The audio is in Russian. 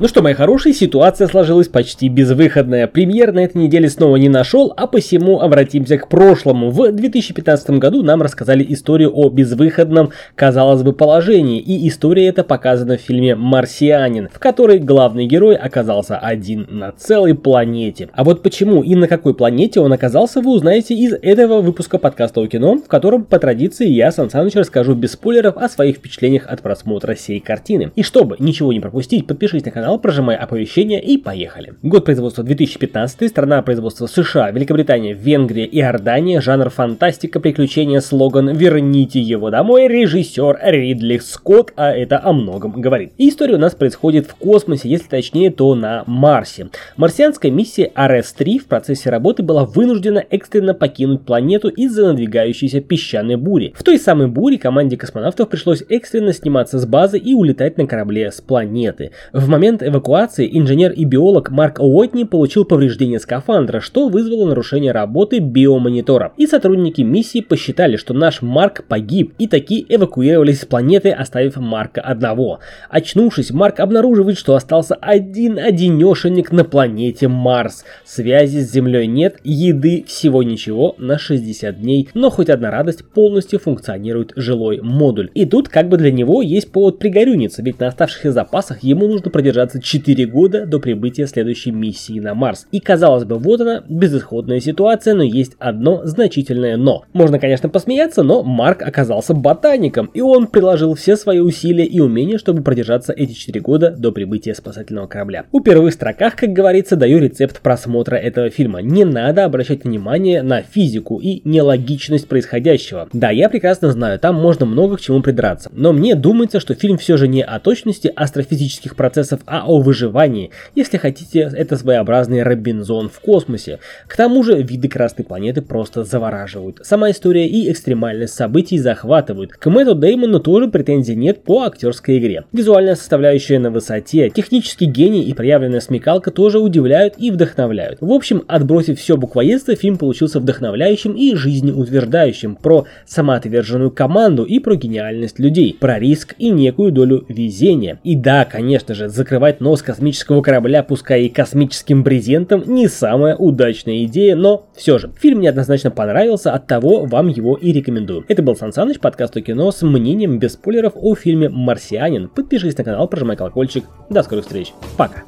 Ну что, мои хорошие, ситуация сложилась почти безвыходная. Премьер на этой неделе снова не нашел, а посему обратимся к прошлому. В 2015 году нам рассказали историю о безвыходном, казалось бы, положении, и история эта показана в фильме «Марсианин», в которой главный герой оказался один на целой планете. А вот почему и на какой планете он оказался, вы узнаете из этого выпуска подкаста о кино, в котором по традиции я, Сан Саныч, расскажу без спойлеров о своих впечатлениях от просмотра сей картины. И чтобы ничего не пропустить, подпишись на канал, прожимай оповещения и поехали. Год производства 2015, страна производства США, Великобритания, Венгрия и Иордания, жанр фантастика, приключения, слоган «Верните его домой», режиссер Ридли Скотт, а это о многом говорит. И история у нас происходит в космосе, если точнее, то на Марсе. Марсианская миссия RS-3 в процессе работы была вынуждена экстренно покинуть планету из-за надвигающейся песчаной бури. В той самой буре команде космонавтов пришлось экстренно сниматься с базы и улетать на корабле с планеты. В момент эвакуации инженер и биолог Марк Уотни получил повреждение скафандра, что вызвало нарушение работы биомонитора. И сотрудники миссии посчитали, что наш Марк погиб, и таки эвакуировались с планеты, оставив Марка одного. Очнувшись, Марк обнаруживает, что остался один-одинешенек на планете Марс. Связи с Землей нет, еды всего ничего на 60 дней, но хоть одна радость полностью функционирует жилой модуль. И тут как бы для него есть повод пригорюниться, ведь на оставшихся запасах ему нужно продержаться 4 года до прибытия следующей миссии на Марс. И казалось бы, вот она, безысходная ситуация, но есть одно значительное но. Можно, конечно, посмеяться, но Марк оказался ботаником, и он приложил все свои усилия и умения, чтобы продержаться эти 4 года до прибытия спасательного корабля. У первых строках, как говорится, даю рецепт просмотра этого фильма. Не надо обращать внимание на физику и нелогичность происходящего. Да, я прекрасно знаю, там можно много к чему придраться, но мне думается, что фильм все же не о точности астрофизических процессов, а о выживании. Если хотите, это своеобразный Робинзон в космосе. К тому же виды Красной планеты просто завораживают. Сама история и экстремальность событий захватывают. К Мэтту Деймону тоже претензий нет по актерской игре. Визуальная составляющая на высоте, технический гений и проявленная смекалка тоже удивляют и вдохновляют. В общем, отбросив все буквоедство, фильм получился вдохновляющим и жизнеутверждающим про самоотверженную команду и про гениальность людей, про риск и некую долю везения. И да, конечно же, закрывать нос космического корабля, пускай и космическим брезентом, не самая удачная идея, но все же. Фильм мне однозначно понравился, от того вам его и рекомендую. Это был Сан Саныч, подкаст о кино с мнением без спойлеров о фильме «Марсианин». Подпишись на канал, прожимай колокольчик. До скорых встреч. Пока.